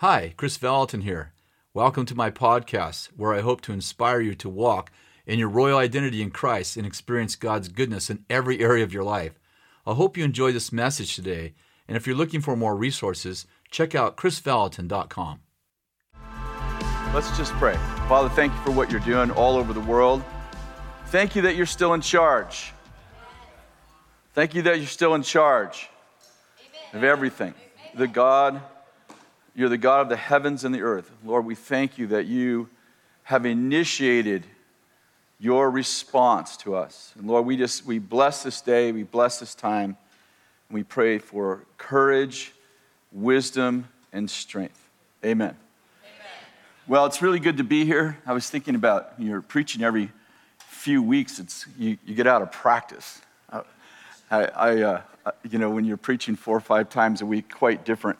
Hi, Kris Vallotton here. Welcome to my podcast, where I hope to inspire you to walk in your royal identity in Christ and experience God's goodness in every area of your life. I hope you enjoy this message today, and if you're looking for more resources, check out krisvallotton.com. Let's just pray. Father, thank you for what you're doing all over the world. Thank you that you're still in charge. Thank you that you're still in charge of everything. The God, you're the God of the heavens and the earth. Lord, we thank you that you have initiated your response to us. And Lord, we just we bless this day, we bless this time, and we pray for courage, wisdom, and strength. Amen. Amen. Well, it's really good to be here. I was thinking about you're preaching every few weeks. It's you, you get out of practice. I, I uh, you know, when you're preaching four or five times a week, quite different.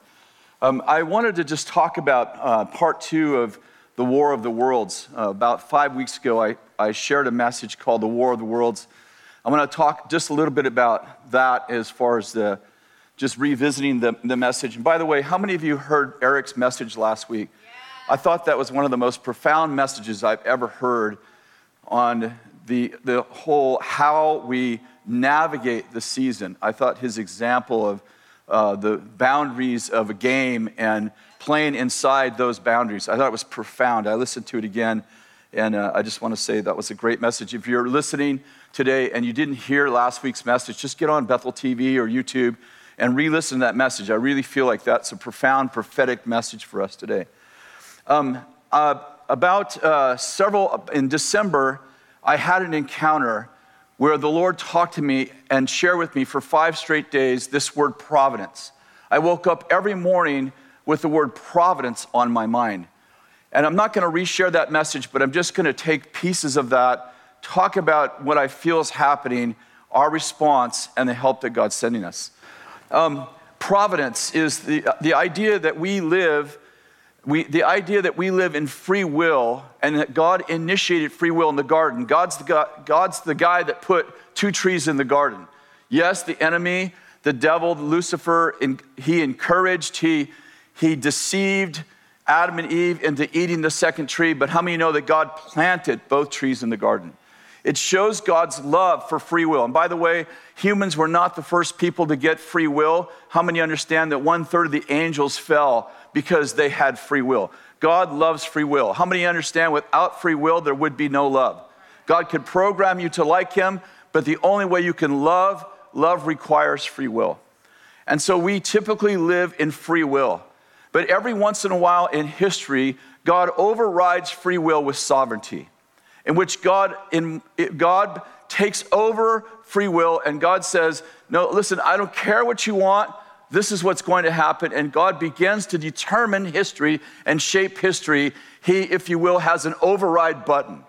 Um, I wanted to just talk about uh, part two of the War of the Worlds. Uh, about five weeks ago, I, I shared a message called The War of the Worlds. I'm going to talk just a little bit about that as far as the just revisiting the, the message. And by the way, how many of you heard Eric's message last week? Yeah. I thought that was one of the most profound messages I've ever heard on the, the whole how we navigate the season. I thought his example of uh, the boundaries of a game and playing inside those boundaries. I thought it was profound. I listened to it again, and uh, I just want to say that was a great message. If you're listening today and you didn't hear last week's message, just get on Bethel TV or YouTube and re listen to that message. I really feel like that's a profound prophetic message for us today. Um, uh, about uh, several, in December, I had an encounter where the Lord talked to me and shared with me for five straight days this word providence. I woke up every morning with the word providence on my mind. And I'm not going to reshare that message, but I'm just going to take pieces of that, talk about what I feel is happening, our response, and the help that God's sending us. Um, providence is the, the idea that we live we, the idea that we live in free will and that God initiated free will in the garden. God's the, guy, God's the guy that put two trees in the garden. Yes, the enemy, the devil, Lucifer, he encouraged, he, he deceived Adam and Eve into eating the second tree, but how many know that God planted both trees in the garden? It shows God's love for free will. And by the way, humans were not the first people to get free will. How many understand that one third of the angels fell because they had free will? God loves free will. How many understand without free will, there would be no love? God could program you to like Him, but the only way you can love, love requires free will. And so we typically live in free will. But every once in a while in history, God overrides free will with sovereignty in which God, in, God takes over free will and God says, No, listen, I don't care what you want. This is what's going to happen. And God begins to determine history and shape history. He, if you will, has an override button.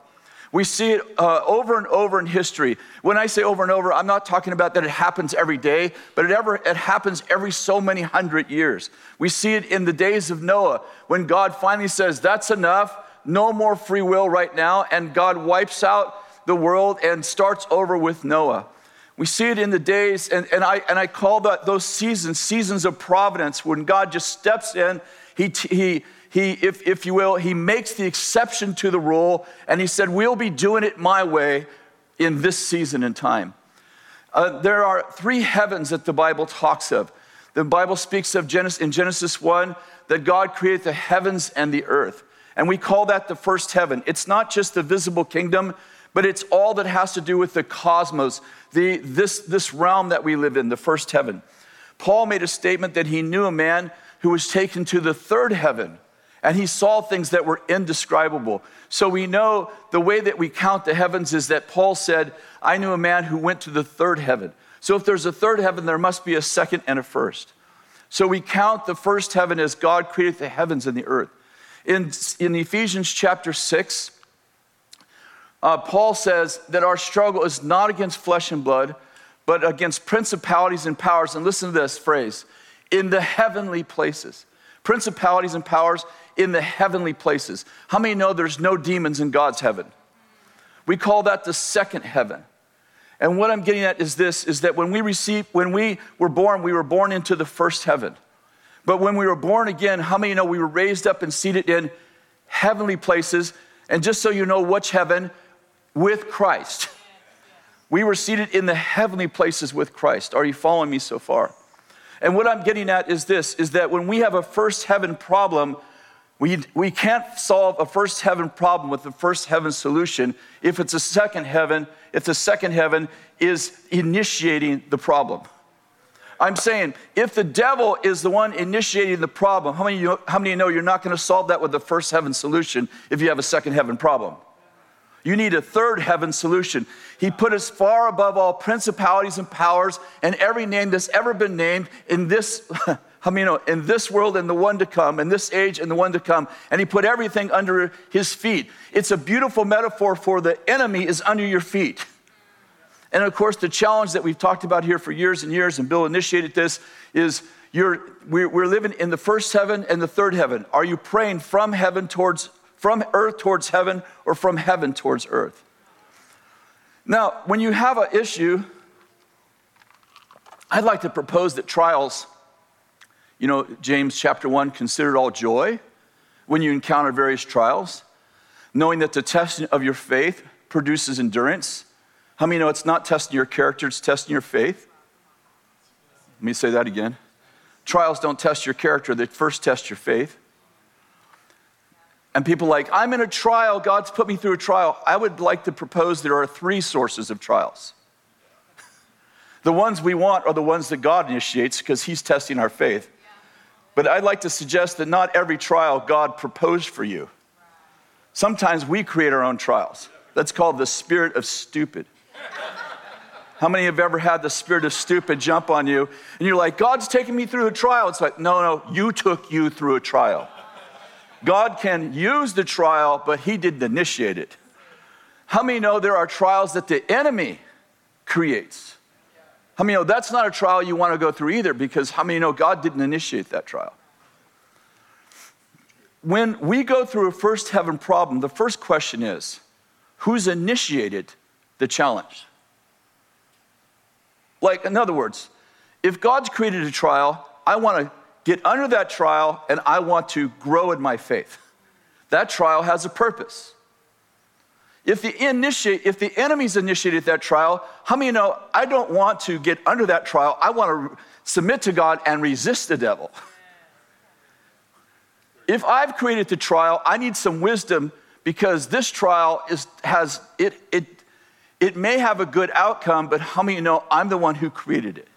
We see it uh, over and over in history. When I say over and over, I'm not talking about that it happens every day, but it, ever, it happens every so many hundred years. We see it in the days of Noah when God finally says, That's enough no more free will right now, and God wipes out the world and starts over with Noah. We see it in the days, and, and, I, and I call that, those seasons seasons of providence when God just steps in. He, he, he if, if you will, he makes the exception to the rule, and he said, We'll be doing it my way in this season and time. Uh, there are three heavens that the Bible talks of. The Bible speaks of Genesis, in Genesis 1 that God created the heavens and the earth. And we call that the first heaven. It's not just the visible kingdom, but it's all that has to do with the cosmos, the, this, this realm that we live in, the first heaven. Paul made a statement that he knew a man who was taken to the third heaven, and he saw things that were indescribable. So we know the way that we count the heavens is that Paul said, I knew a man who went to the third heaven. So if there's a third heaven, there must be a second and a first. So we count the first heaven as God created the heavens and the earth. In, in Ephesians chapter 6, uh, Paul says that our struggle is not against flesh and blood, but against principalities and powers. And listen to this phrase in the heavenly places. Principalities and powers in the heavenly places. How many know there's no demons in God's heaven? We call that the second heaven. And what I'm getting at is this is that when we receive when we were born, we were born into the first heaven. But when we were born again, how many know we were raised up and seated in heavenly places? And just so you know, which heaven? With Christ. We were seated in the heavenly places with Christ. Are you following me so far? And what I'm getting at is this is that when we have a first heaven problem, we, we can't solve a first heaven problem with the first heaven solution if it's a second heaven, if the second heaven is initiating the problem. I'm saying if the devil is the one initiating the problem, how many, you, how many you know you're not going to solve that with the first heaven solution if you have a second heaven problem? You need a third heaven solution. He put us far above all principalities and powers and every name that's ever been named in this, I mean, uh, in this world and the one to come, in this age and the one to come. And he put everything under his feet. It's a beautiful metaphor for the enemy is under your feet. And of course, the challenge that we've talked about here for years and years, and Bill initiated this, is you're, we're, we're living in the first heaven and the third heaven. Are you praying from heaven towards from earth towards heaven or from heaven towards earth. Now, when you have an issue, I'd like to propose that trials, you know, James chapter 1, consider it all joy when you encounter various trials, knowing that the testing of your faith produces endurance. How many know it's not testing your character, it's testing your faith? Let me say that again. Trials don't test your character, they first test your faith. And people like, I'm in a trial, God's put me through a trial. I would like to propose there are three sources of trials. the ones we want are the ones that God initiates because He's testing our faith. But I'd like to suggest that not every trial God proposed for you. Sometimes we create our own trials. That's called the spirit of stupid. How many have ever had the spirit of stupid jump on you and you're like, God's taking me through a trial? It's like, no, no, you took you through a trial. God can use the trial, but He didn't initiate it. How many know there are trials that the enemy creates? How many know that's not a trial you want to go through either because how many know God didn't initiate that trial? When we go through a first heaven problem, the first question is who's initiated the challenge? Like, in other words, if God's created a trial, I want to get under that trial and I want to grow in my faith. That trial has a purpose. If the, initiate, if the initiated that trial, how many know I don't want to get under that trial? I want to submit to God and resist the devil. If I've created the trial, I need some wisdom because this trial is, has, it, it, it may have a good outcome, but how many know I'm the one who created it?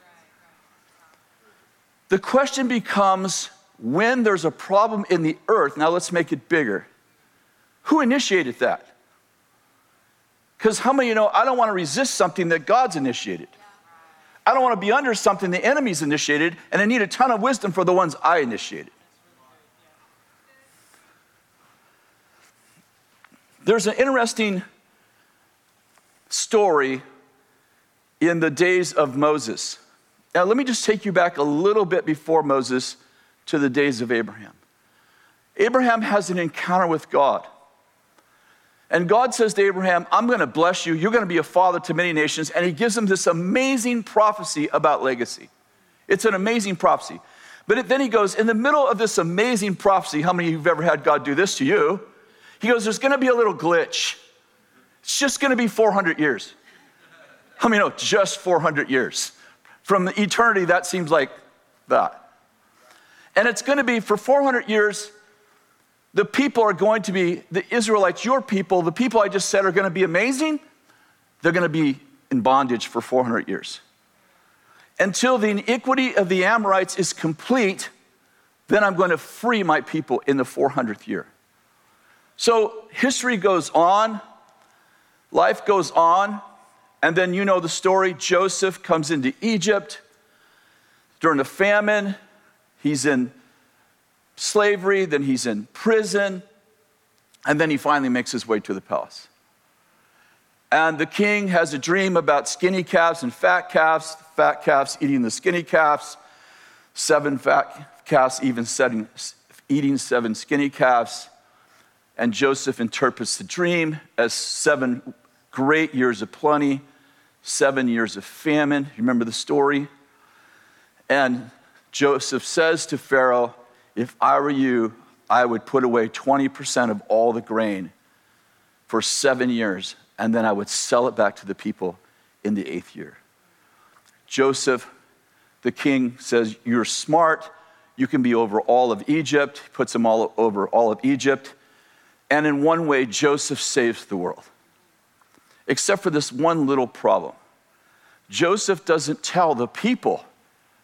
The question becomes when there's a problem in the earth, now let's make it bigger. Who initiated that? Because how many you know I don't want to resist something that God's initiated? I don't want to be under something the enemy's initiated, and I need a ton of wisdom for the ones I initiated. There's an interesting story in the days of Moses. Now, let me just take you back a little bit before Moses to the days of Abraham. Abraham has an encounter with God. And God says to Abraham, I'm going to bless you. You're going to be a father to many nations. And he gives him this amazing prophecy about legacy. It's an amazing prophecy. But then he goes, in the middle of this amazing prophecy, how many of you have ever had God do this to you? He goes, There's going to be a little glitch. It's just going to be 400 years. How many know just 400 years? From eternity, that seems like that. And it's going to be for 400 years, the people are going to be, the Israelites, your people, the people I just said are going to be amazing. They're going to be in bondage for 400 years. Until the iniquity of the Amorites is complete, then I'm going to free my people in the 400th year. So history goes on, life goes on, and then you know the story Joseph comes into Egypt during the famine. He's in slavery, then he's in prison, and then he finally makes his way to the palace. And the king has a dream about skinny calves and fat calves, fat calves eating the skinny calves, seven fat calves even setting, eating seven skinny calves. And Joseph interprets the dream as seven great years of plenty seven years of famine. You remember the story? And Joseph says to Pharaoh, If I were you, I would put away 20% of all the grain for seven years, and then I would sell it back to the people in the eighth year. Joseph, the king, says, You're smart. You can be over all of Egypt. He puts them all over all of Egypt. And in one way, Joseph saves the world. Except for this one little problem. Joseph doesn't tell the people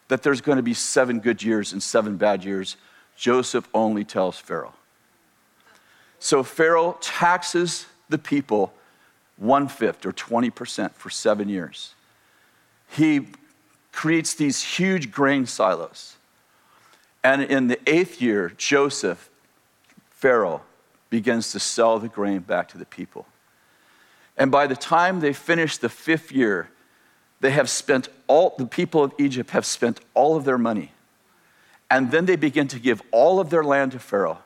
that there's going to be seven good years and seven bad years. Joseph only tells Pharaoh. So Pharaoh taxes the people one fifth or 20% for seven years. He creates these huge grain silos. And in the eighth year, Joseph, Pharaoh, begins to sell the grain back to the people. And by the time they finish the fifth year, they have spent all, the people of Egypt have spent all of their money. And then they begin to give all of their land to Pharaoh.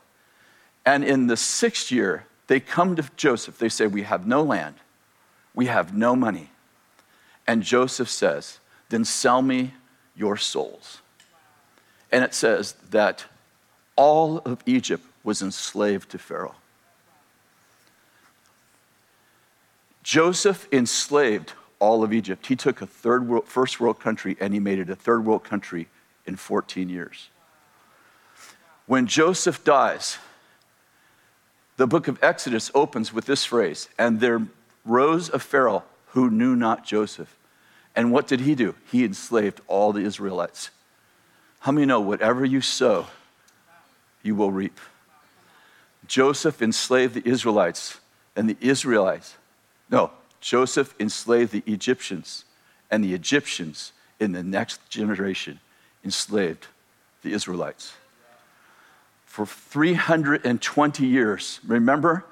And in the sixth year, they come to Joseph. They say, We have no land, we have no money. And Joseph says, Then sell me your souls. And it says that all of Egypt was enslaved to Pharaoh. Joseph enslaved all of Egypt. He took a third world, first world country and he made it a third world country in 14 years. When Joseph dies, the book of Exodus opens with this phrase And there rose a Pharaoh who knew not Joseph. And what did he do? He enslaved all the Israelites. How many know whatever you sow, you will reap? Joseph enslaved the Israelites, and the Israelites, no, Joseph enslaved the Egyptians, and the Egyptians in the next generation enslaved the Israelites. For 320 years, remember,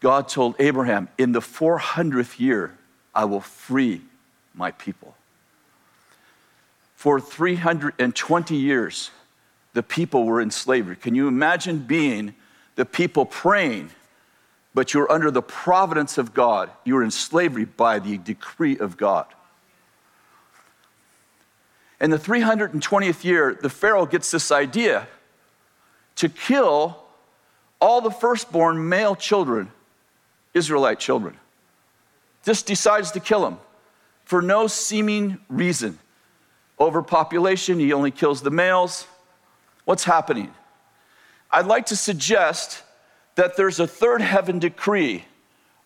God told Abraham, In the 400th year, I will free my people. For 320 years, the people were in slavery. Can you imagine being the people praying? But you're under the providence of God. You're in slavery by the decree of God. In the 320th year, the Pharaoh gets this idea to kill all the firstborn male children, Israelite children. Just decides to kill them for no seeming reason. Overpopulation, he only kills the males. What's happening? I'd like to suggest that there's a third heaven decree.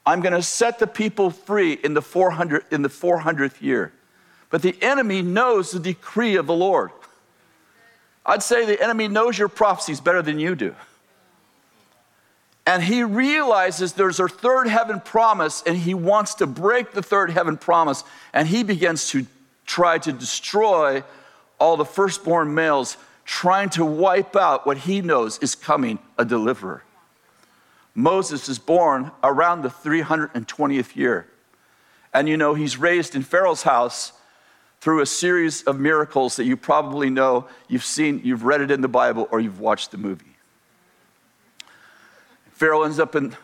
I'm going to set the people free in the, 400, in the 400th year. But the enemy knows the decree of the Lord. I'd say the enemy knows your prophecies better than you do. And he realizes there's a third heaven promise, and he wants to break the third heaven promise, and he begins to try to destroy all the firstborn males, trying to wipe out what he knows is coming a deliverer. Moses is born around the 320th year. And you know, he's raised in Pharaoh's house through a series of miracles that you probably know, you've seen, you've read it in the Bible, or you've watched the movie. Pharaoh ends up in,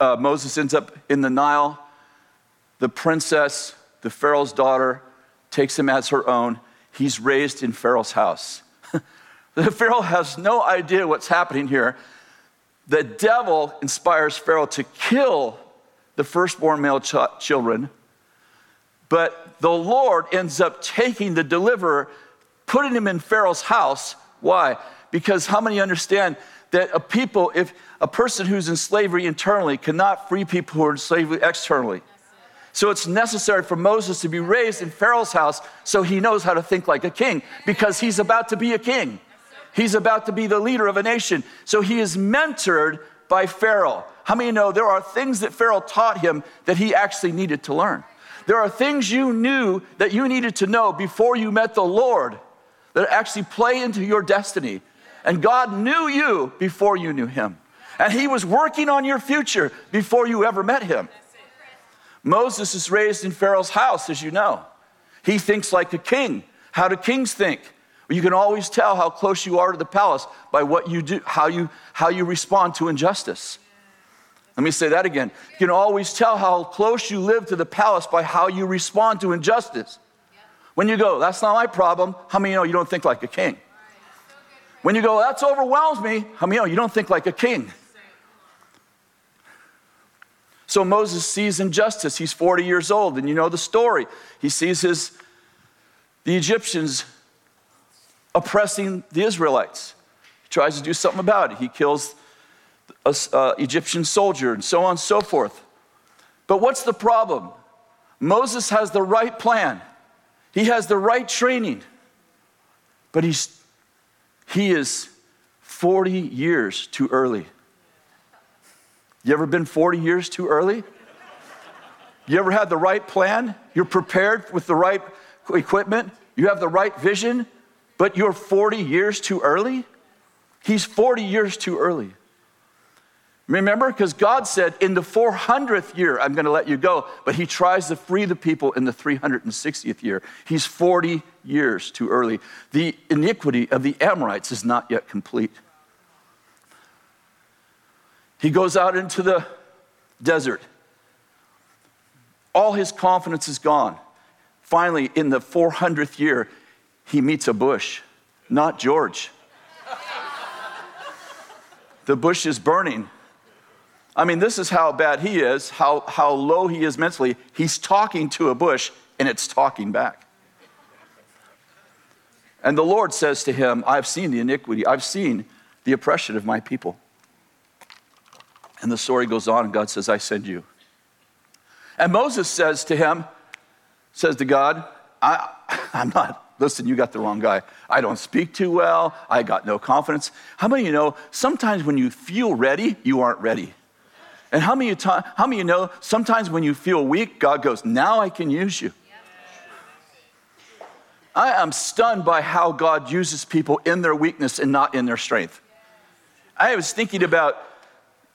uh, Moses ends up in the Nile. The princess, the Pharaoh's daughter, takes him as her own. He's raised in Pharaoh's house. the Pharaoh has no idea what's happening here the devil inspires Pharaoh to kill the firstborn male ch- children, but the Lord ends up taking the deliverer, putting him in Pharaoh's house. Why? Because how many understand that a people, if a person who's in slavery internally cannot free people who are in slavery externally? So it's necessary for Moses to be raised in Pharaoh's house so he knows how to think like a king because he's about to be a king. He's about to be the leader of a nation. So he is mentored by Pharaoh. How many know there are things that Pharaoh taught him that he actually needed to learn? There are things you knew that you needed to know before you met the Lord that actually play into your destiny. And God knew you before you knew him. And he was working on your future before you ever met him. Moses is raised in Pharaoh's house, as you know. He thinks like a king. How do kings think? You can always tell how close you are to the palace by what you do, how you, how you respond to injustice. Let me say that again. You can always tell how close you live to the palace by how you respond to injustice. When you go, that's not my problem, how many you know you don't think like a king? When you go, that's overwhelms me, how many know you don't think like a king? So Moses sees injustice. He's 40 years old, and you know the story. He sees his, the Egyptians oppressing the Israelites. He tries to do something about it. He kills an uh, Egyptian soldier, and so on and so forth. But what's the problem? Moses has the right plan, he has the right training, but he's, he is 40 years too early. You ever been 40 years too early? You ever had the right plan? You're prepared with the right equipment? You have the right vision, but you're 40 years too early? He's 40 years too early. Remember? Because God said, in the 400th year, I'm going to let you go. But he tries to free the people in the 360th year. He's 40 years too early. The iniquity of the Amorites is not yet complete. He goes out into the desert. All his confidence is gone. Finally, in the 400th year, he meets a bush, not George. the bush is burning. I mean, this is how bad he is, how, how low he is mentally. He's talking to a bush and it's talking back. And the Lord says to him, I've seen the iniquity, I've seen the oppression of my people. And the story goes on, and God says, I send you. And Moses says to him, says to God, I, I'm not, listen, you got the wrong guy. I don't speak too well. I got no confidence. How many of you know sometimes when you feel ready, you aren't ready? And how many, how many of you know sometimes when you feel weak, God goes, Now I can use you? I am stunned by how God uses people in their weakness and not in their strength. I was thinking about,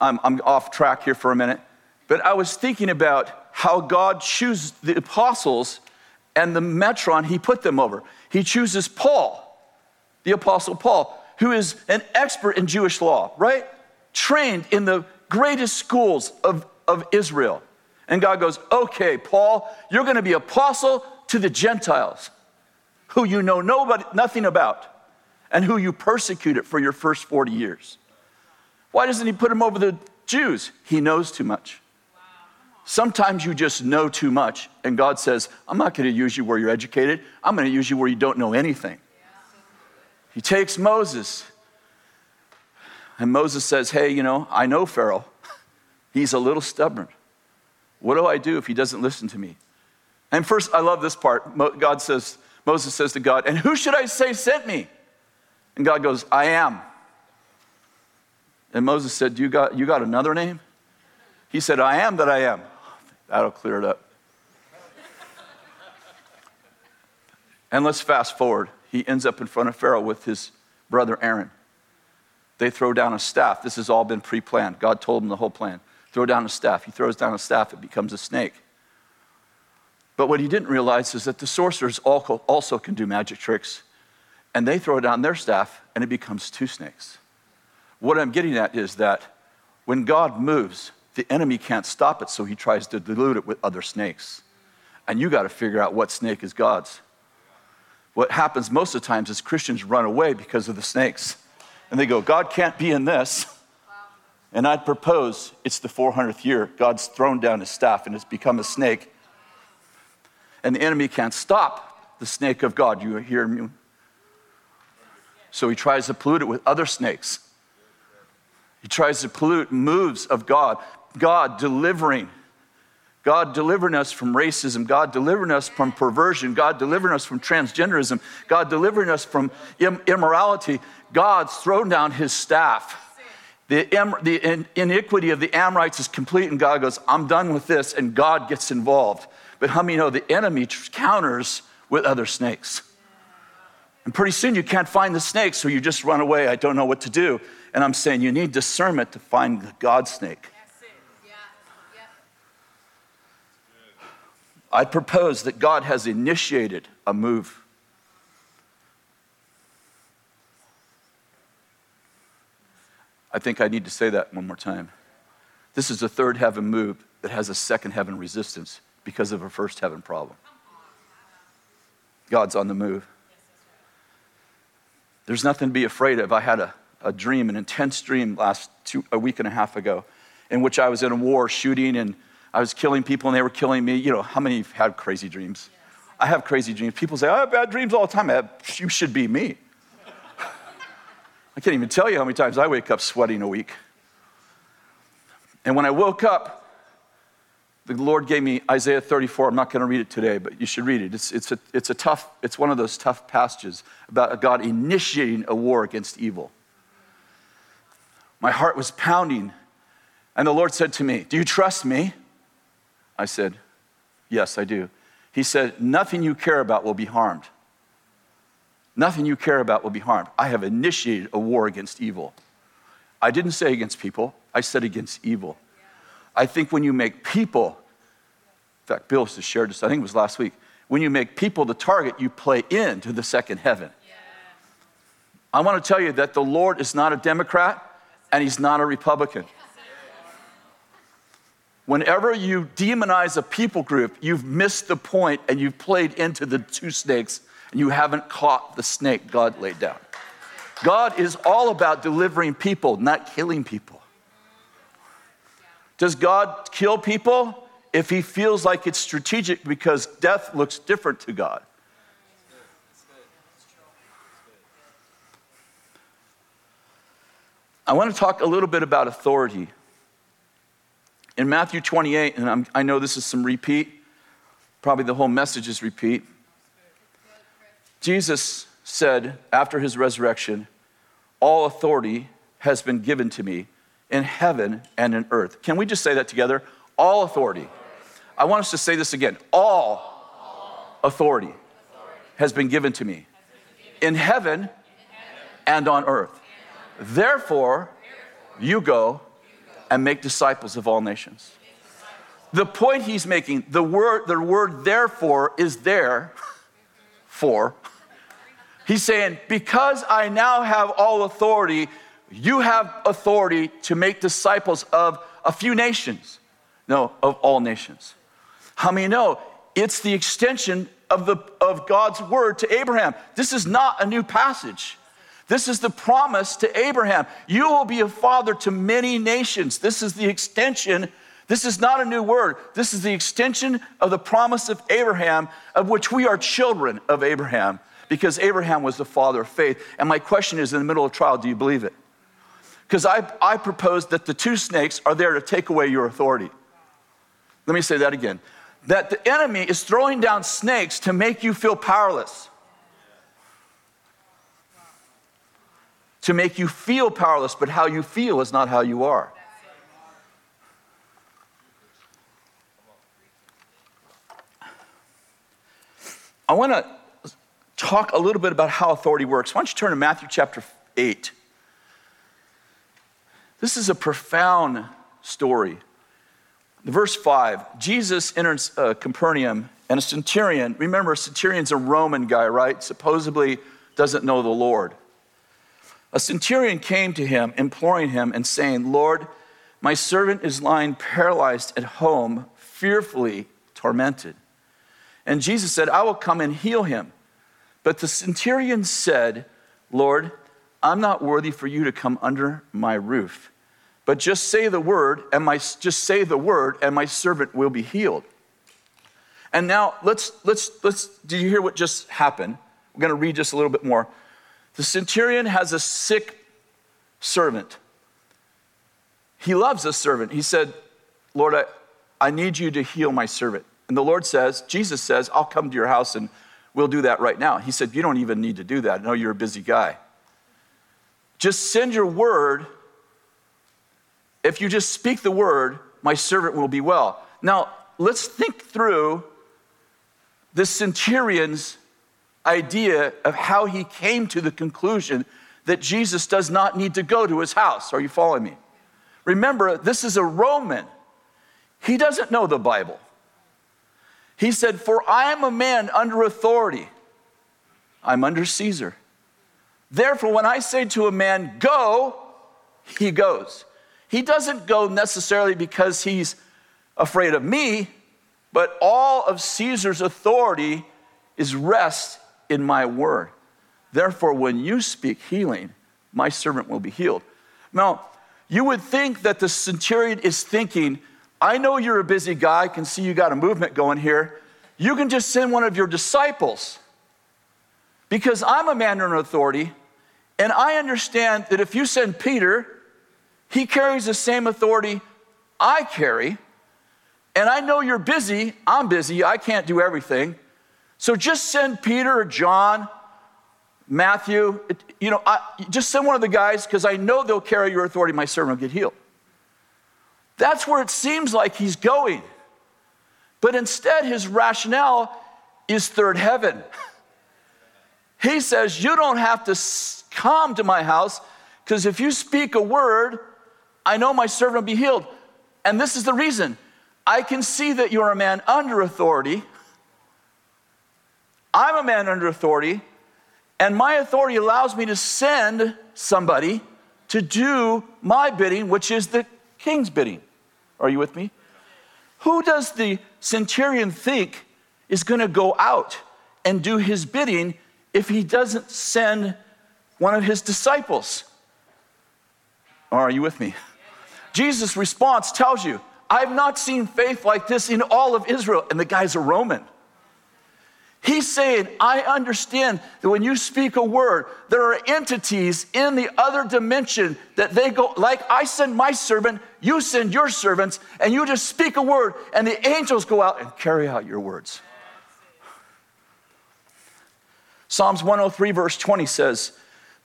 I'm, I'm off track here for a minute, but I was thinking about how God chooses the apostles and the metron he put them over. He chooses Paul, the apostle Paul, who is an expert in Jewish law, right? Trained in the greatest schools of, of Israel. And God goes, okay, Paul, you're going to be apostle to the Gentiles who you know nobody, nothing about and who you persecuted for your first 40 years. Why doesn't he put him over the Jews? He knows too much. Sometimes you just know too much, and God says, I'm not going to use you where you're educated. I'm going to use you where you don't know anything. He takes Moses and Moses says, Hey, you know, I know Pharaoh. He's a little stubborn. What do I do if he doesn't listen to me? And first, I love this part. God says, Moses says to God, And who should I say sent me? And God goes, I am. And Moses said, You got, you got another name? He said, I am that I am. That'll clear it up. and let's fast forward. He ends up in front of Pharaoh with his brother Aaron. They throw down a staff. This has all been pre planned. God told him the whole plan. Throw down a staff. He throws down a staff, it becomes a snake. But what he didn't realize is that the sorcerers also can do magic tricks. And they throw down their staff, and it becomes two snakes. What I'm getting at is that when God moves, the enemy can't stop it, so he tries to dilute it with other snakes. And you got to figure out what snake is God's. What happens most of the times is Christians run away because of the snakes and they go, God can't be in this. And I'd propose it's the 400th year. God's thrown down his staff and it's become a snake. And the enemy can't stop the snake of God. You hear me? So he tries to pollute it with other snakes. He tries to pollute moves of God, God delivering God delivering us from racism, God delivering us from perversion, God delivering us from transgenderism, God delivering us from immorality. God's thrown down his staff. The, the iniquity of the Amorites is complete, and God goes, I'm done with this, and God gets involved. But how many know the enemy counters with other snakes? And pretty soon you can't find the snake, so you just run away. I don't know what to do. And I'm saying you need discernment to find the God snake. I propose that God has initiated a move. I think I need to say that one more time. This is a third heaven move that has a second heaven resistance because of a first heaven problem. God's on the move. There's nothing to be afraid of. I had a, a dream, an intense dream last two, a week and a half ago, in which I was in a war shooting and I was killing people and they were killing me. You know, how many have had crazy dreams? I have crazy dreams. People say, oh, I have bad dreams all the time. Have, you should be me. I can't even tell you how many times I wake up sweating a week. And when I woke up, the Lord gave me Isaiah 34. I'm not going to read it today, but you should read it. It's, it's, a, it's a tough, it's one of those tough passages about God initiating a war against evil. My heart was pounding, and the Lord said to me, Do you trust me? I said, Yes, I do. He said, Nothing you care about will be harmed. Nothing you care about will be harmed. I have initiated a war against evil. I didn't say against people, I said against evil. I think when you make people, in fact, Bill just shared this, I think it was last week, when you make people the target, you play into the second heaven. I want to tell you that the Lord is not a Democrat and he's not a Republican. Whenever you demonize a people group, you've missed the point and you've played into the two snakes and you haven't caught the snake God laid down. God is all about delivering people, not killing people. Does God kill people? If he feels like it's strategic because death looks different to God. I want to talk a little bit about authority. In Matthew 28, and I'm, i know this is some repeat, probably the whole message is repeat. Jesus said after his resurrection, All authority has been given to me in heaven and in earth. Can we just say that together? All authority. I want us to say this again. All authority has been given to me in heaven and on earth. Therefore, you go and make disciples of all nations. The point he's making, the word, the word therefore is there for. He's saying, because I now have all authority, you have authority to make disciples of a few nations. No, of all nations. How many know it's the extension of, the, of God's word to Abraham? This is not a new passage. This is the promise to Abraham. You will be a father to many nations. This is the extension. This is not a new word. This is the extension of the promise of Abraham, of which we are children of Abraham, because Abraham was the father of faith. And my question is in the middle of trial, do you believe it? Because I, I propose that the two snakes are there to take away your authority. Let me say that again. That the enemy is throwing down snakes to make you feel powerless. To make you feel powerless, but how you feel is not how you are. I want to talk a little bit about how authority works. Why don't you turn to Matthew chapter 8? This is a profound story. Verse 5 Jesus enters uh, Capernaum, and a centurion, remember, a centurion's a Roman guy, right? Supposedly doesn't know the Lord. A centurion came to him, imploring him and saying, Lord, my servant is lying paralyzed at home, fearfully tormented. And Jesus said, I will come and heal him. But the centurion said, Lord, I'm not worthy for you to come under my roof. But just say the word, and my just say the word, and my servant will be healed. And now let's let's let's do you hear what just happened? We're gonna read just a little bit more. The centurion has a sick servant. He loves this servant. He said, Lord, I, I need you to heal my servant. And the Lord says, Jesus says, I'll come to your house and we'll do that right now. He said, You don't even need to do that. No, you're a busy guy. Just send your word. If you just speak the word, my servant will be well. Now, let's think through the centurion's idea of how he came to the conclusion that Jesus does not need to go to his house. Are you following me? Remember, this is a Roman. He doesn't know the Bible. He said, For I am a man under authority, I'm under Caesar. Therefore, when I say to a man, go, he goes. He doesn't go necessarily because he's afraid of me, but all of Caesar's authority is rest in my word. Therefore, when you speak healing, my servant will be healed. Now, you would think that the centurion is thinking, I know you're a busy guy, I can see you got a movement going here. You can just send one of your disciples because I'm a man under authority, and I understand that if you send Peter, he carries the same authority I carry. And I know you're busy. I'm busy. I can't do everything. So just send Peter or John, Matthew, you know, I, just send one of the guys because I know they'll carry your authority. My servant will get healed. That's where it seems like he's going. But instead, his rationale is third heaven. He says, You don't have to come to my house because if you speak a word, I know my servant will be healed. And this is the reason I can see that you're a man under authority. I'm a man under authority, and my authority allows me to send somebody to do my bidding, which is the king's bidding. Are you with me? Who does the centurion think is going to go out and do his bidding if he doesn't send one of his disciples? Are you with me? Jesus' response tells you, I've not seen faith like this in all of Israel. And the guy's a Roman. He's saying, I understand that when you speak a word, there are entities in the other dimension that they go, like I send my servant, you send your servants, and you just speak a word, and the angels go out and carry out your words. Psalms 103, verse 20 says,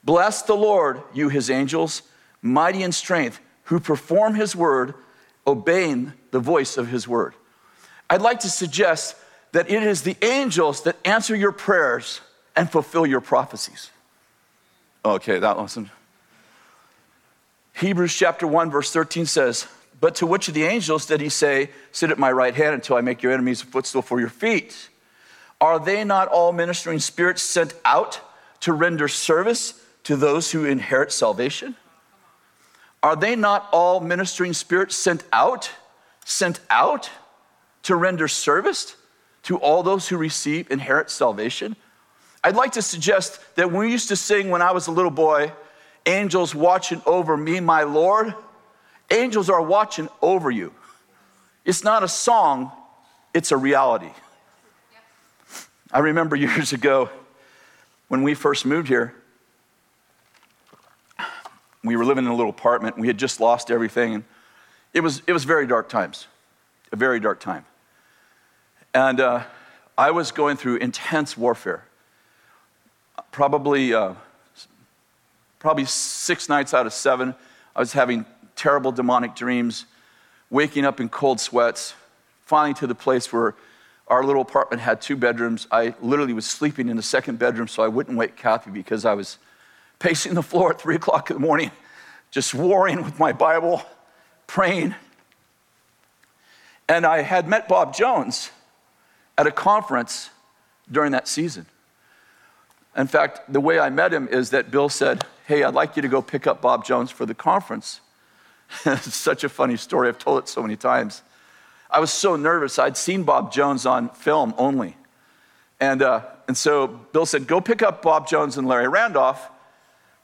Bless the Lord, you his angels, mighty in strength, who perform his word, obeying the voice of his word. I'd like to suggest that it is the angels that answer your prayers and fulfill your prophecies. Okay, that wasn't. Hebrews chapter 1, verse 13 says, But to which of the angels did he say, Sit at my right hand until I make your enemies a footstool for your feet? Are they not all ministering spirits sent out to render service to those who inherit salvation? Are they not all ministering spirits sent out, sent out to render service to all those who receive inherit salvation? I'd like to suggest that when we used to sing when I was a little boy, angels watching over me, my Lord, angels are watching over you. It's not a song, it's a reality. I remember years ago when we first moved here, we were living in a little apartment. We had just lost everything. And it was, it was very dark times, a very dark time. And uh, I was going through intense warfare. Probably, uh, probably six nights out of seven, I was having terrible demonic dreams, waking up in cold sweats, finally to the place where our little apartment had two bedrooms. I literally was sleeping in the second bedroom so I wouldn't wake Kathy because I was pacing the floor at three o'clock in the morning, just warring with my Bible, praying. And I had met Bob Jones at a conference during that season. In fact, the way I met him is that Bill said, Hey, I'd like you to go pick up Bob Jones for the conference. it's such a funny story. I've told it so many times. I was so nervous. I'd seen Bob Jones on film only. And, uh, and so Bill said, Go pick up Bob Jones and Larry Randolph.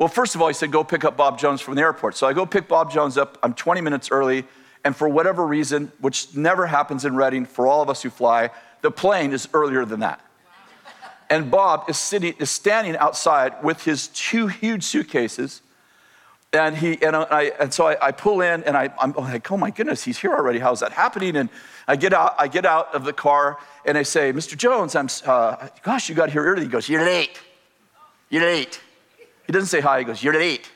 Well, first of all, he said, go pick up Bob Jones from the airport. So I go pick Bob Jones up. I'm 20 minutes early. And for whatever reason, which never happens in Redding for all of us who fly, the plane is earlier than that. And Bob is sitting, is standing outside with his two huge suitcases. And he and I and so I, I pull in and I, I'm like, oh my goodness, he's here already. How's that happening? And I get out, I get out of the car and I say, Mr. Jones, I'm uh, gosh, you got here early. He goes, You're late. You're late. He doesn't say hi, he goes, You're late.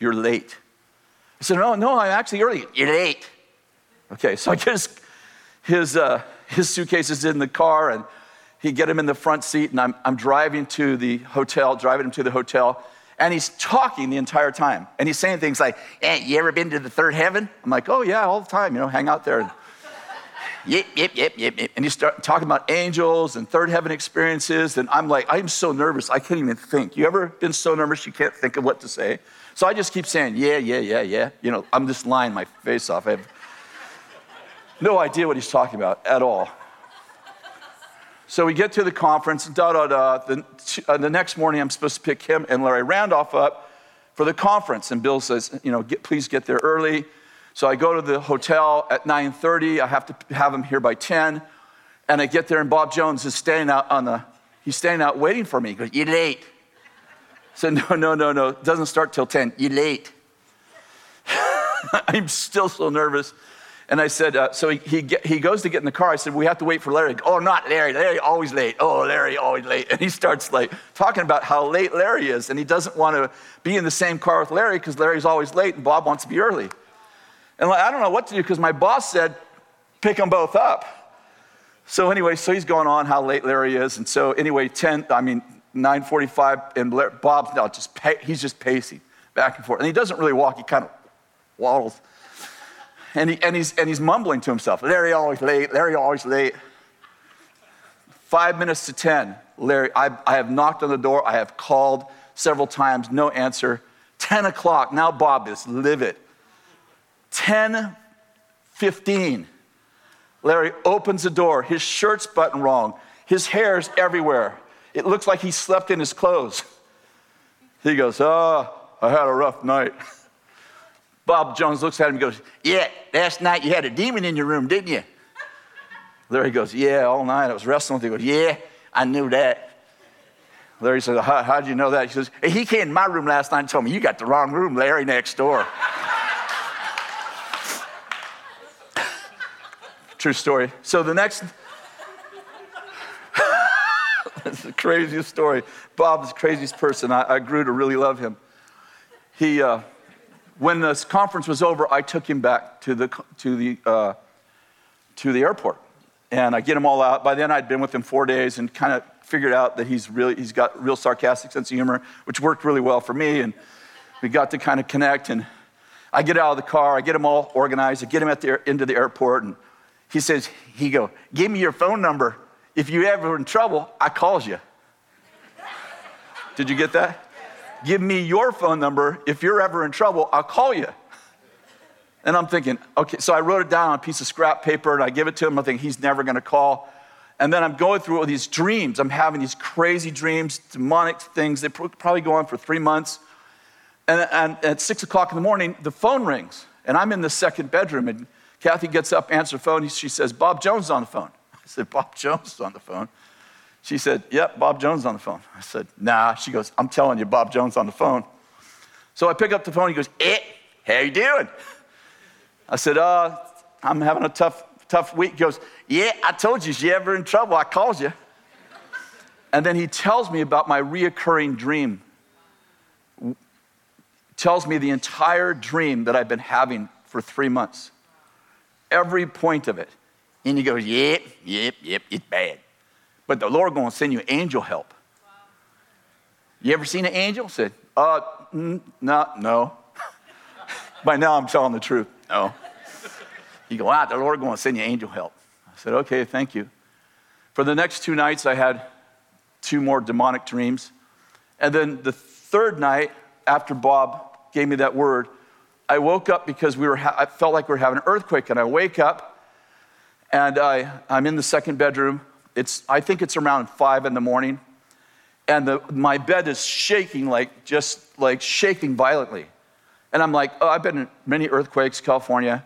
You're late. I said, No, no, I'm actually early. You're late. Okay, so I get his, his, uh, his suitcases in the car and he get him in the front seat and I'm, I'm driving to the hotel, driving him to the hotel. And he's talking the entire time. And he's saying things like, hey, you ever been to the third heaven? I'm like, oh, yeah, all the time, you know, hang out there. yep, yep, yep, yep, yep. And he's talking about angels and third heaven experiences. And I'm like, I'm so nervous, I can't even think. You ever been so nervous you can't think of what to say? So I just keep saying, yeah, yeah, yeah, yeah. You know, I'm just lying my face off. I have no idea what he's talking about at all. So we get to the conference, da da da. The, uh, the next morning, I'm supposed to pick him and Larry Randolph up for the conference. And Bill says, you know, get, please get there early. So I go to the hotel at 9:30. I have to have him here by 10. And I get there, and Bob Jones is standing out on the, he's standing out waiting for me. He goes, You late. Said, No, no, no, no. It doesn't start till 10. You late. I'm still so nervous. And I said, uh, so he, he, get, he, goes to get in the car. I said, we have to wait for Larry. Oh, not Larry. Larry always late. Oh, Larry always late. And he starts like talking about how late Larry is. And he doesn't want to be in the same car with Larry because Larry's always late and Bob wants to be early. And like, I don't know what to do because my boss said, pick them both up. So anyway, so he's going on how late Larry is. And so anyway, 10, I mean, 9.45 and Larry, Bob's now just, he's just pacing back and forth. And he doesn't really walk. He kind of waddles. And, he, and, he's, and he's mumbling to himself, Larry always late, Larry always late. Five minutes to 10, Larry, I, I have knocked on the door, I have called several times, no answer. 10 o'clock, now Bob is livid. 10 15. Larry opens the door, his shirt's buttoned wrong, his hair's everywhere. It looks like he slept in his clothes. He goes, Oh, I had a rough night. Bob Jones looks at him and goes, Yeah, last night you had a demon in your room, didn't you? Larry goes, Yeah, all night I was wrestling with him. He goes, Yeah, I knew that. Larry says, How, How'd you know that? He says, hey, He came in my room last night and told me, You got the wrong room, Larry, next door. True story. So the next, it's the craziest story. Bob's the craziest person. I, I grew to really love him. He, uh, when this conference was over, I took him back to the, to the, uh, to the airport. And I get him all out. By then, I'd been with him four days and kind of figured out that he's really, he's got real sarcastic sense of humor, which worked really well for me. And we got to kind of connect. And I get out of the car, I get him all organized, I get him at the, into the airport, and he says, he go, give me your phone number. If you ever in trouble, I calls you. Did you get that? Give me your phone number. If you're ever in trouble, I'll call you. And I'm thinking, okay, so I wrote it down on a piece of scrap paper and I give it to him. I think he's never gonna call. And then I'm going through all these dreams. I'm having these crazy dreams, demonic things. They probably go on for three months. And, and at six o'clock in the morning, the phone rings. And I'm in the second bedroom. And Kathy gets up, answers the phone. She says, Bob Jones is on the phone. I said, Bob Jones is on the phone. She said, Yep, Bob Jones on the phone. I said, Nah. She goes, I'm telling you, Bob Jones on the phone. So I pick up the phone. He goes, Eh, how you doing? I said, Uh, I'm having a tough, tough week. He goes, Yeah, I told you, if you ever in trouble, I called you. And then he tells me about my reoccurring dream. Tells me the entire dream that I've been having for three months. Every point of it. And he goes, Yep, yep, yep, it's bad but the Lord gonna send you angel help. You ever seen an angel? Said, uh, mm, no, no. By now I'm telling the truth. No. You go out, the Lord gonna send you angel help. I said, okay, thank you. For the next two nights, I had two more demonic dreams. And then the third night, after Bob gave me that word, I woke up because we were ha- I felt like we were having an earthquake. And I wake up and I, I'm in the second bedroom it's, I think it's around five in the morning, and the, my bed is shaking, like just like shaking violently. And I'm like, oh, I've been in many earthquakes, California.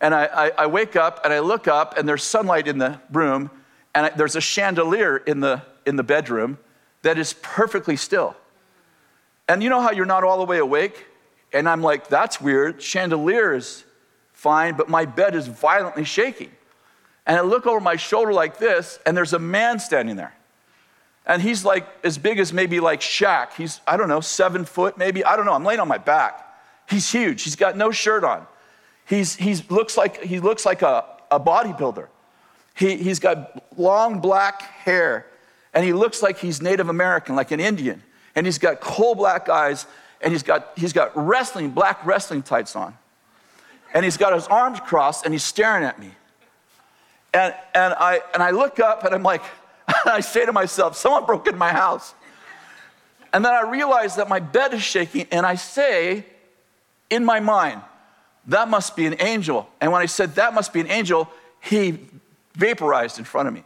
And I, I, I wake up and I look up, and there's sunlight in the room, and I, there's a chandelier in the, in the bedroom that is perfectly still. And you know how you're not all the way awake? And I'm like, that's weird. Chandelier is fine, but my bed is violently shaking. And I look over my shoulder like this, and there's a man standing there. And he's like as big as maybe like Shaq. He's, I don't know, seven foot maybe. I don't know. I'm laying on my back. He's huge. He's got no shirt on. He's, he's looks like, he looks like a, a bodybuilder. He, he's got long black hair, and he looks like he's Native American, like an Indian. And he's got coal black eyes, and he's got, he's got wrestling, black wrestling tights on. And he's got his arms crossed, and he's staring at me. And, and, I, and I look up and I'm like, I say to myself, someone broke in my house. And then I realize that my bed is shaking, and I say in my mind, that must be an angel. And when I said that must be an angel, he vaporized in front of me.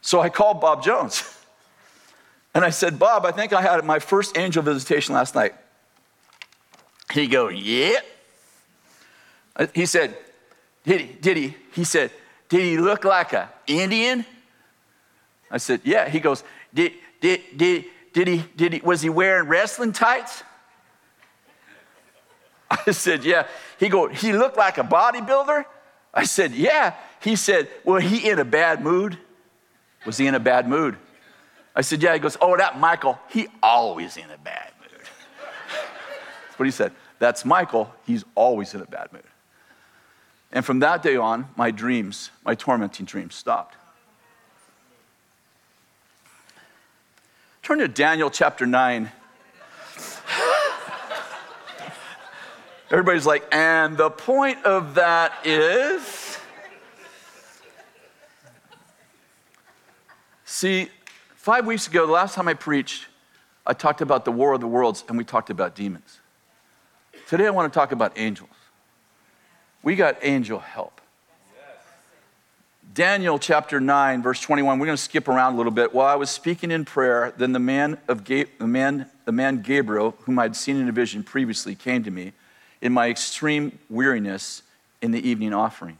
So I called Bob Jones. And I said, Bob, I think I had my first angel visitation last night. He go, yeah. Uh, he said, did he, did he? He said, did he look like an Indian? I said, yeah. He goes, did, did, did, did he, did he, was he wearing wrestling tights? I said, yeah. He go, he looked like a bodybuilder? I said, yeah. He said, well, he in a bad mood? Was he in a bad mood? I said, yeah. He goes, oh, that Michael, he always in a bad mood. That's what he said. That's Michael. He's always in a bad mood. And from that day on, my dreams, my tormenting dreams stopped. Turn to Daniel chapter 9. Everybody's like, and the point of that is. See, five weeks ago, the last time I preached, I talked about the war of the worlds and we talked about demons. Today, I want to talk about angels. We got angel help. Daniel chapter 9, verse 21. We're going to skip around a little bit. While I was speaking in prayer, then the man, of Ga- the man, the man Gabriel, whom I'd seen in a vision previously, came to me in my extreme weariness in the evening offering.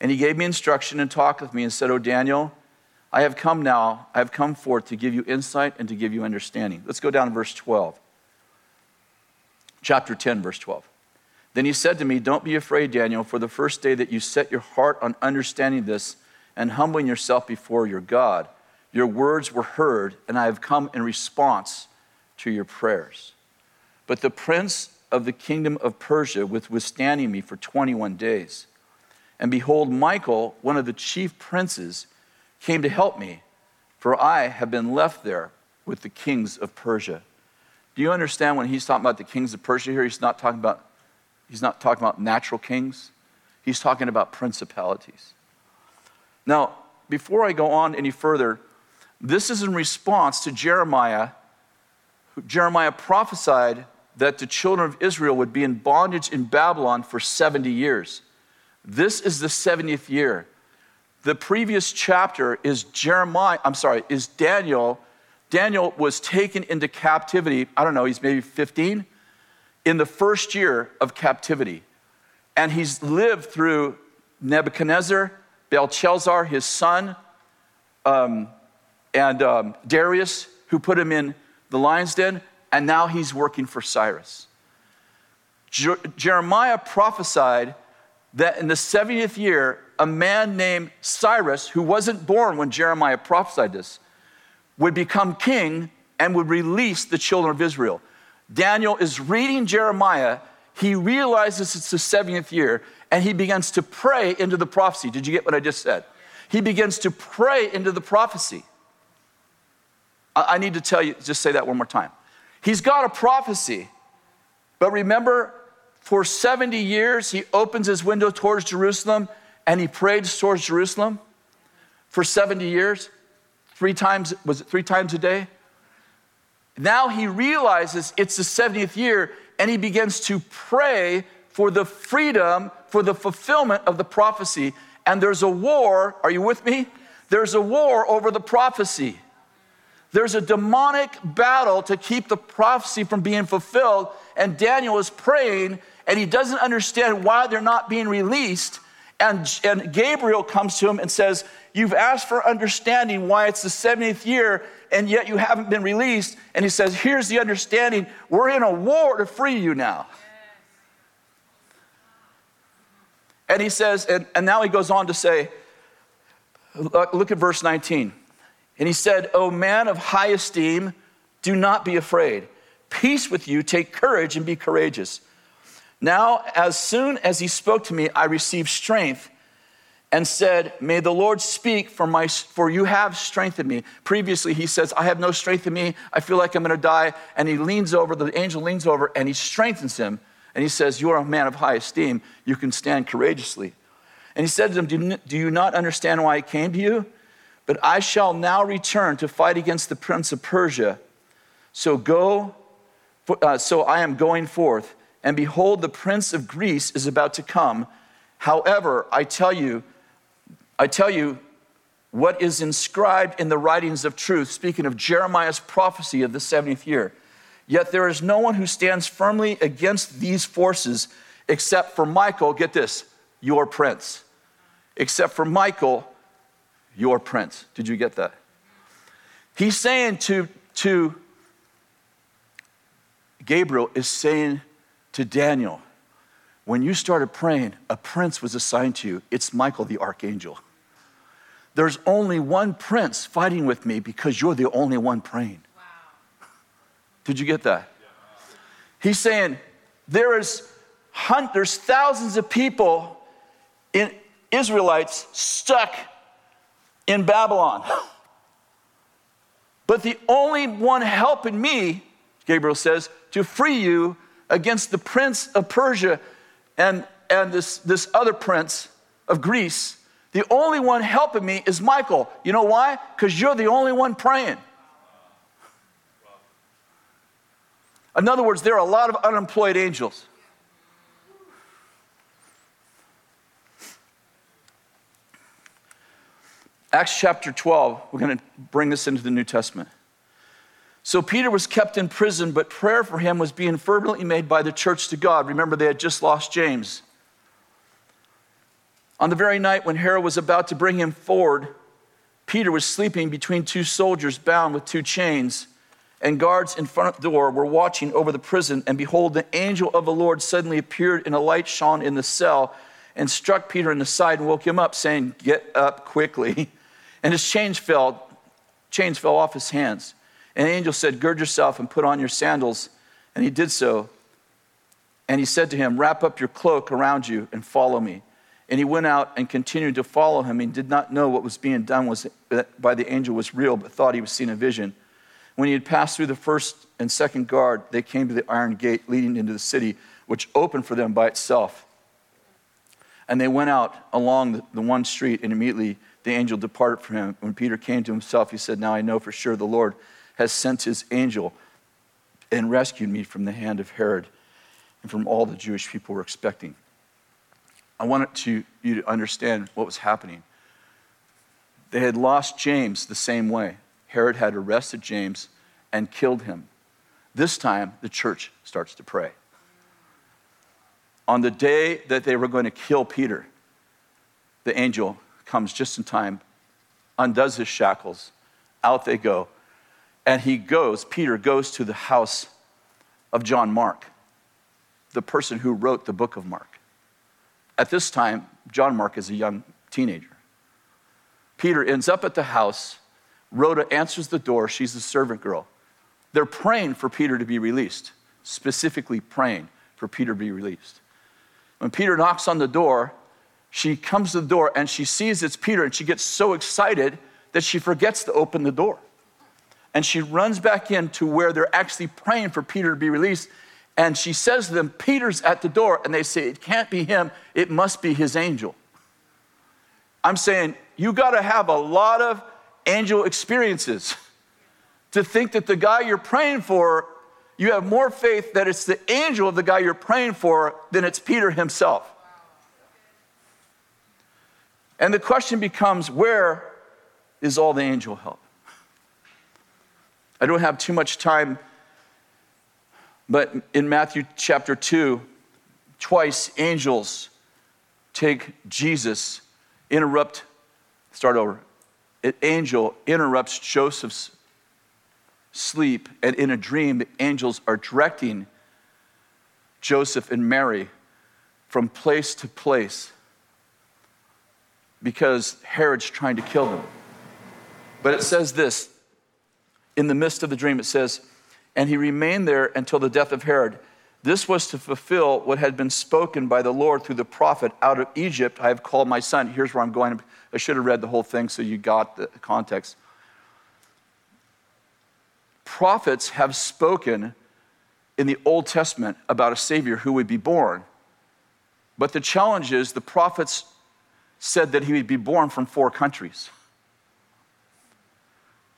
And he gave me instruction and talked with me and said, Oh, Daniel, I have come now, I have come forth to give you insight and to give you understanding. Let's go down to verse 12. Chapter 10, verse 12. Then he said to me, Don't be afraid, Daniel, for the first day that you set your heart on understanding this and humbling yourself before your God, your words were heard, and I have come in response to your prayers. But the prince of the kingdom of Persia was withstanding me for 21 days. And behold, Michael, one of the chief princes, came to help me, for I have been left there with the kings of Persia. Do you understand when he's talking about the kings of Persia here? He's not talking about, he's not talking about natural kings. He's talking about principalities. Now, before I go on any further, this is in response to Jeremiah. Jeremiah prophesied that the children of Israel would be in bondage in Babylon for 70 years. This is the 70th year. The previous chapter is Jeremiah, I'm sorry, is Daniel. Daniel was taken into captivity, I don't know, he's maybe 15, in the first year of captivity. And he's lived through Nebuchadnezzar, Belshazzar, his son, um, and um, Darius, who put him in the lion's den and now he's working for Cyrus. Je- Jeremiah prophesied that in the 70th year, a man named Cyrus, who wasn't born when Jeremiah prophesied this, would become king and would release the children of Israel. Daniel is reading Jeremiah. He realizes it's the 70th year and he begins to pray into the prophecy. Did you get what I just said? He begins to pray into the prophecy. I need to tell you, just say that one more time. He's got a prophecy. But remember, for 70 years, he opens his window towards Jerusalem and he prayed towards Jerusalem for 70 years. Three times, was it three times a day? Now he realizes it's the 70th year and he begins to pray for the freedom, for the fulfillment of the prophecy. And there's a war, are you with me? There's a war over the prophecy. There's a demonic battle to keep the prophecy from being fulfilled. And Daniel is praying, and he doesn't understand why they're not being released. And, and Gabriel comes to him and says, You've asked for understanding why it's the 70th year, and yet you haven't been released. And he says, Here's the understanding we're in a war to free you now. And he says, and, and now he goes on to say, look, look at verse 19. And he said, O man of high esteem, do not be afraid. Peace with you, take courage and be courageous. Now, as soon as he spoke to me, I received strength and said, May the Lord speak, for, my, for you have strengthened me. Previously, he says, I have no strength in me. I feel like I'm going to die. And he leans over, the angel leans over, and he strengthens him. And he says, You are a man of high esteem. You can stand courageously. And he said to him, Do you not understand why I came to you? But I shall now return to fight against the prince of Persia. So go, uh, so I am going forth. And behold, the prince of Greece is about to come. However, I tell you, I tell you, what is inscribed in the writings of truth, speaking of Jeremiah's prophecy of the 70th year. Yet there is no one who stands firmly against these forces except for Michael, get this, your prince. Except for Michael, your prince. Did you get that? He's saying to, to Gabriel, is saying to Daniel, when you started praying, a prince was assigned to you. It's Michael the archangel. There's only one prince fighting with me because you're the only one praying. Wow. Did you get that? He's saying there is hunt, there's thousands of people in Israelites stuck in Babylon. But the only one helping me, Gabriel says, to free you against the prince of Persia and, and this, this other prince of Greece, the only one helping me is Michael. You know why? Because you're the only one praying. In other words, there are a lot of unemployed angels. Acts chapter 12, we're going to bring this into the New Testament. So Peter was kept in prison, but prayer for him was being fervently made by the church to God. Remember, they had just lost James. On the very night when Herod was about to bring him forward, Peter was sleeping between two soldiers bound with two chains, and guards in front of the door were watching over the prison. And behold, the angel of the Lord suddenly appeared, and a light shone in the cell and struck Peter in the side and woke him up, saying, Get up quickly. And his chains fell, chains fell off his hands. And the angel said, Gird yourself and put on your sandals. And he did so. And he said to him, Wrap up your cloak around you and follow me. And he went out and continued to follow him. He did not know what was being done was by the angel was real, but thought he was seeing a vision. When he had passed through the first and second guard, they came to the iron gate leading into the city, which opened for them by itself. And they went out along the one street, and immediately the angel departed from him. When Peter came to himself, he said, Now I know for sure the Lord has sent his angel and rescued me from the hand of Herod and from all the Jewish people were expecting. I wanted to, you to understand what was happening. They had lost James the same way. Herod had arrested James and killed him. This time, the church starts to pray. On the day that they were going to kill Peter, the angel comes just in time, undoes his shackles, out they go. And he goes, Peter goes to the house of John Mark, the person who wrote the book of Mark. At this time, John Mark is a young teenager. Peter ends up at the house. Rhoda answers the door. She's the servant girl. They're praying for Peter to be released, specifically praying for Peter to be released. When Peter knocks on the door, she comes to the door and she sees it's Peter and she gets so excited that she forgets to open the door. And she runs back in to where they're actually praying for Peter to be released. And she says to them, Peter's at the door. And they say, It can't be him, it must be his angel. I'm saying, you got to have a lot of angel experiences to think that the guy you're praying for, you have more faith that it's the angel of the guy you're praying for than it's Peter himself. And the question becomes where is all the angel help? I don't have too much time, but in Matthew chapter 2, twice angels take Jesus, interrupt, start over. An angel interrupts Joseph's sleep, and in a dream, the angels are directing Joseph and Mary from place to place because Herod's trying to kill them. But it says this in the midst of the dream, it says, And he remained there until the death of Herod. This was to fulfill what had been spoken by the Lord through the prophet Out of Egypt, I have called my son. Here's where I'm going. I should have read the whole thing so you got the context. Prophets have spoken in the Old Testament about a Savior who would be born. But the challenge is the prophets said that he would be born from four countries.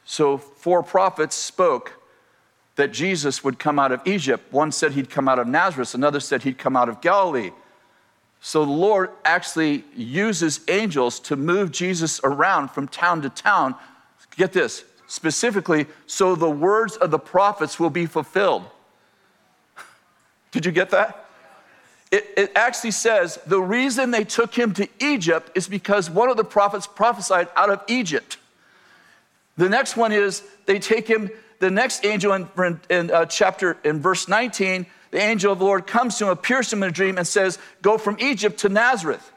So, four prophets spoke that Jesus would come out of Egypt. One said he'd come out of Nazareth, another said he'd come out of Galilee. So the Lord actually uses angels to move Jesus around from town to town. Get this, specifically, so the words of the prophets will be fulfilled. Did you get that? It, it, actually says the reason they took him to Egypt is because one of the prophets prophesied out of Egypt. The next one is they take him, the next angel in, in uh, chapter, in verse 19, the angel of the Lord comes to him, appears to him in a dream, and says, Go from Egypt to Nazareth.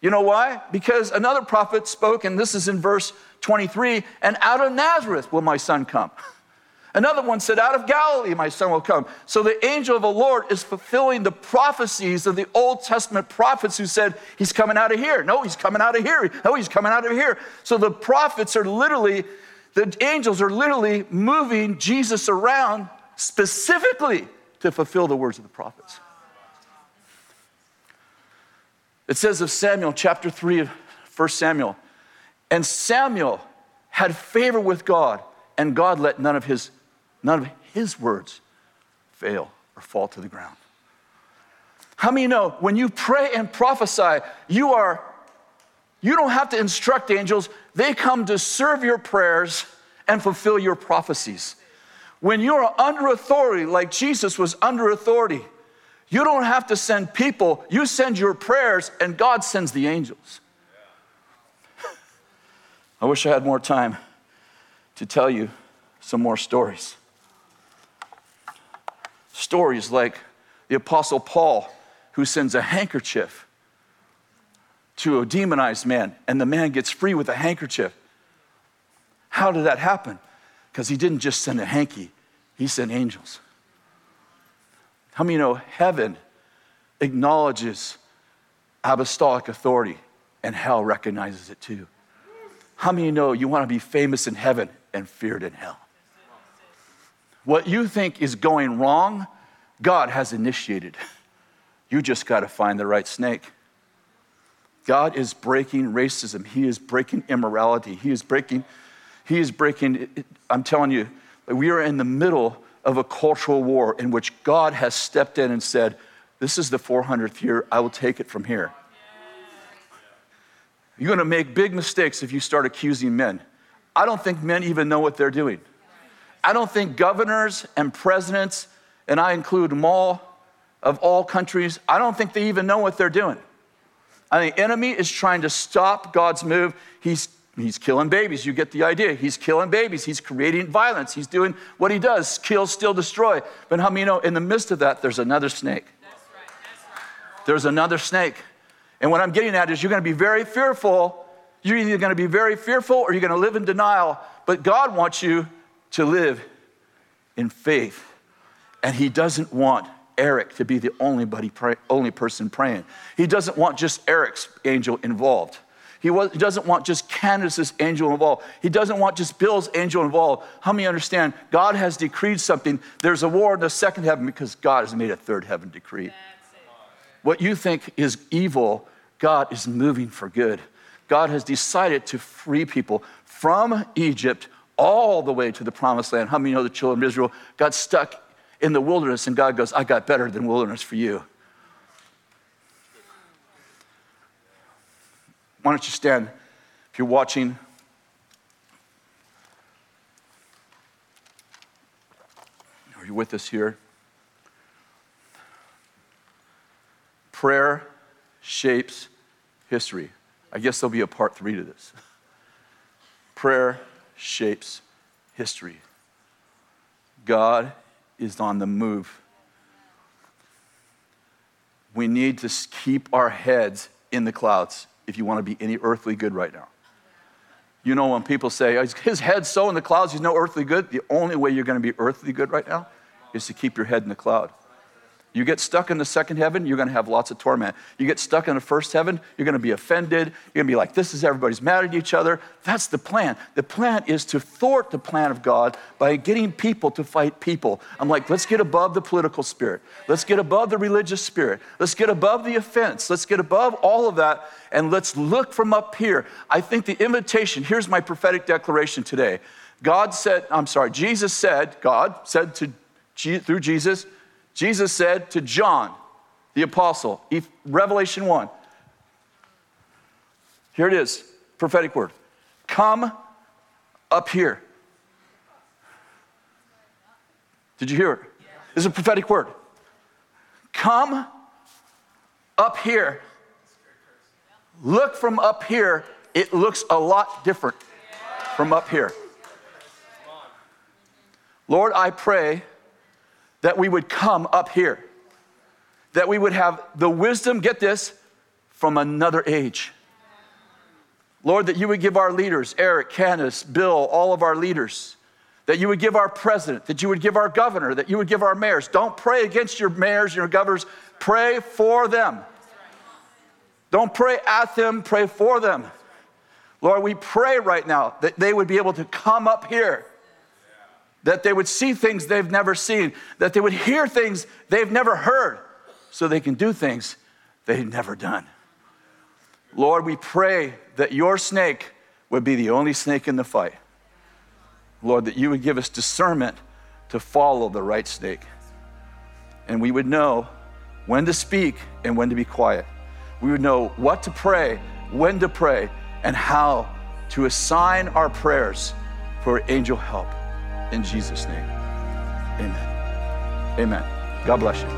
You know why? Because another prophet spoke, and this is in verse 23, and out of Nazareth will my son come. Another one said, Out of Galilee my son will come. So the angel of the Lord is fulfilling the prophecies of the Old Testament prophets who said, He's coming out of here. No, he's coming out of here. No, he's coming out of here. So the prophets are literally, the angels are literally moving Jesus around specifically to fulfill the words of the prophets. It says of Samuel, chapter 3 of 1 Samuel, and Samuel had favor with God, and God let none of his None of his words fail or fall to the ground. How many know when you pray and prophesy, you are you don't have to instruct angels, they come to serve your prayers and fulfill your prophecies. When you are under authority, like Jesus was under authority, you don't have to send people, you send your prayers, and God sends the angels. I wish I had more time to tell you some more stories stories like the Apostle Paul, who sends a handkerchief to a demonized man, and the man gets free with a handkerchief. How did that happen? Because he didn't just send a hanky, he sent angels. How many know heaven acknowledges apostolic authority and hell recognizes it too? How many know you want to be famous in heaven and feared in hell? What you think is going wrong, God has initiated. You just got to find the right snake. God is breaking racism. He is breaking immorality. He is breaking, he is breaking, I'm telling you, we are in the middle of a cultural war in which God has stepped in and said, This is the 400th year, I will take it from here. You're going to make big mistakes if you start accusing men. I don't think men even know what they're doing. I don't think governors and presidents, and I include them all, of all countries, I don't think they even know what they're doing. Think the enemy is trying to stop God's move. He's, he's killing babies. You get the idea. He's killing babies. He's creating violence. He's doing what he does kill, steal, destroy. But how many know in the midst of that, there's another snake? That's right. That's right. There's another snake. And what I'm getting at is you're going to be very fearful. You're either going to be very fearful or you're going to live in denial. But God wants you to live in faith. And he doesn't want Eric to be the only, pray, only person praying. He doesn't want just Eric's angel involved. He, was, he doesn't want just Candace's angel involved. He doesn't want just Bill's angel involved. How many understand God has decreed something? There's a war in the second heaven because God has made a third heaven decree. What you think is evil, God is moving for good. God has decided to free people from Egypt all the way to the promised land. How many know the children of Israel got stuck in the wilderness and God goes, I got better than wilderness for you? Why don't you stand if you're watching? Are you with us here? Prayer shapes history. I guess there'll be a part three to this. Prayer shapes history. God is on the move. We need to keep our heads in the clouds if you want to be any earthly good right now. You know, when people say, his head's so in the clouds, he's no earthly good, the only way you're going to be earthly good right now is to keep your head in the cloud. You get stuck in the second heaven, you're going to have lots of torment. You get stuck in the first heaven, you're going to be offended. You're going to be like, this is everybody's mad at each other. That's the plan. The plan is to thwart the plan of God by getting people to fight people. I'm like, let's get above the political spirit. Let's get above the religious spirit. Let's get above the offense. Let's get above all of that and let's look from up here. I think the invitation, here's my prophetic declaration today. God said, I'm sorry, Jesus said, God said to through Jesus, Jesus said to John, the apostle, Revelation 1. Here it is, prophetic word. Come up here. Did you hear it? This is a prophetic word. Come up here. Look from up here. It looks a lot different from up here. Lord, I pray that we would come up here, that we would have the wisdom, get this, from another age. Lord, that you would give our leaders, Eric, Candace, Bill, all of our leaders, that you would give our president, that you would give our governor, that you would give our mayors. Don't pray against your mayors and your governors, pray for them. Don't pray at them, pray for them. Lord, we pray right now that they would be able to come up here, that they would see things they've never seen, that they would hear things they've never heard, so they can do things they've never done. Lord, we pray that your snake would be the only snake in the fight. Lord, that you would give us discernment to follow the right snake. And we would know when to speak and when to be quiet. We would know what to pray, when to pray, and how to assign our prayers for angel help. In Jesus' name, amen. Amen. God bless you.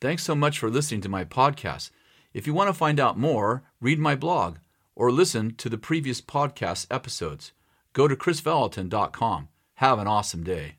Thanks so much for listening to my podcast. If you want to find out more, read my blog or listen to the previous podcast episodes. Go to krisvallotton.com. Have an awesome day.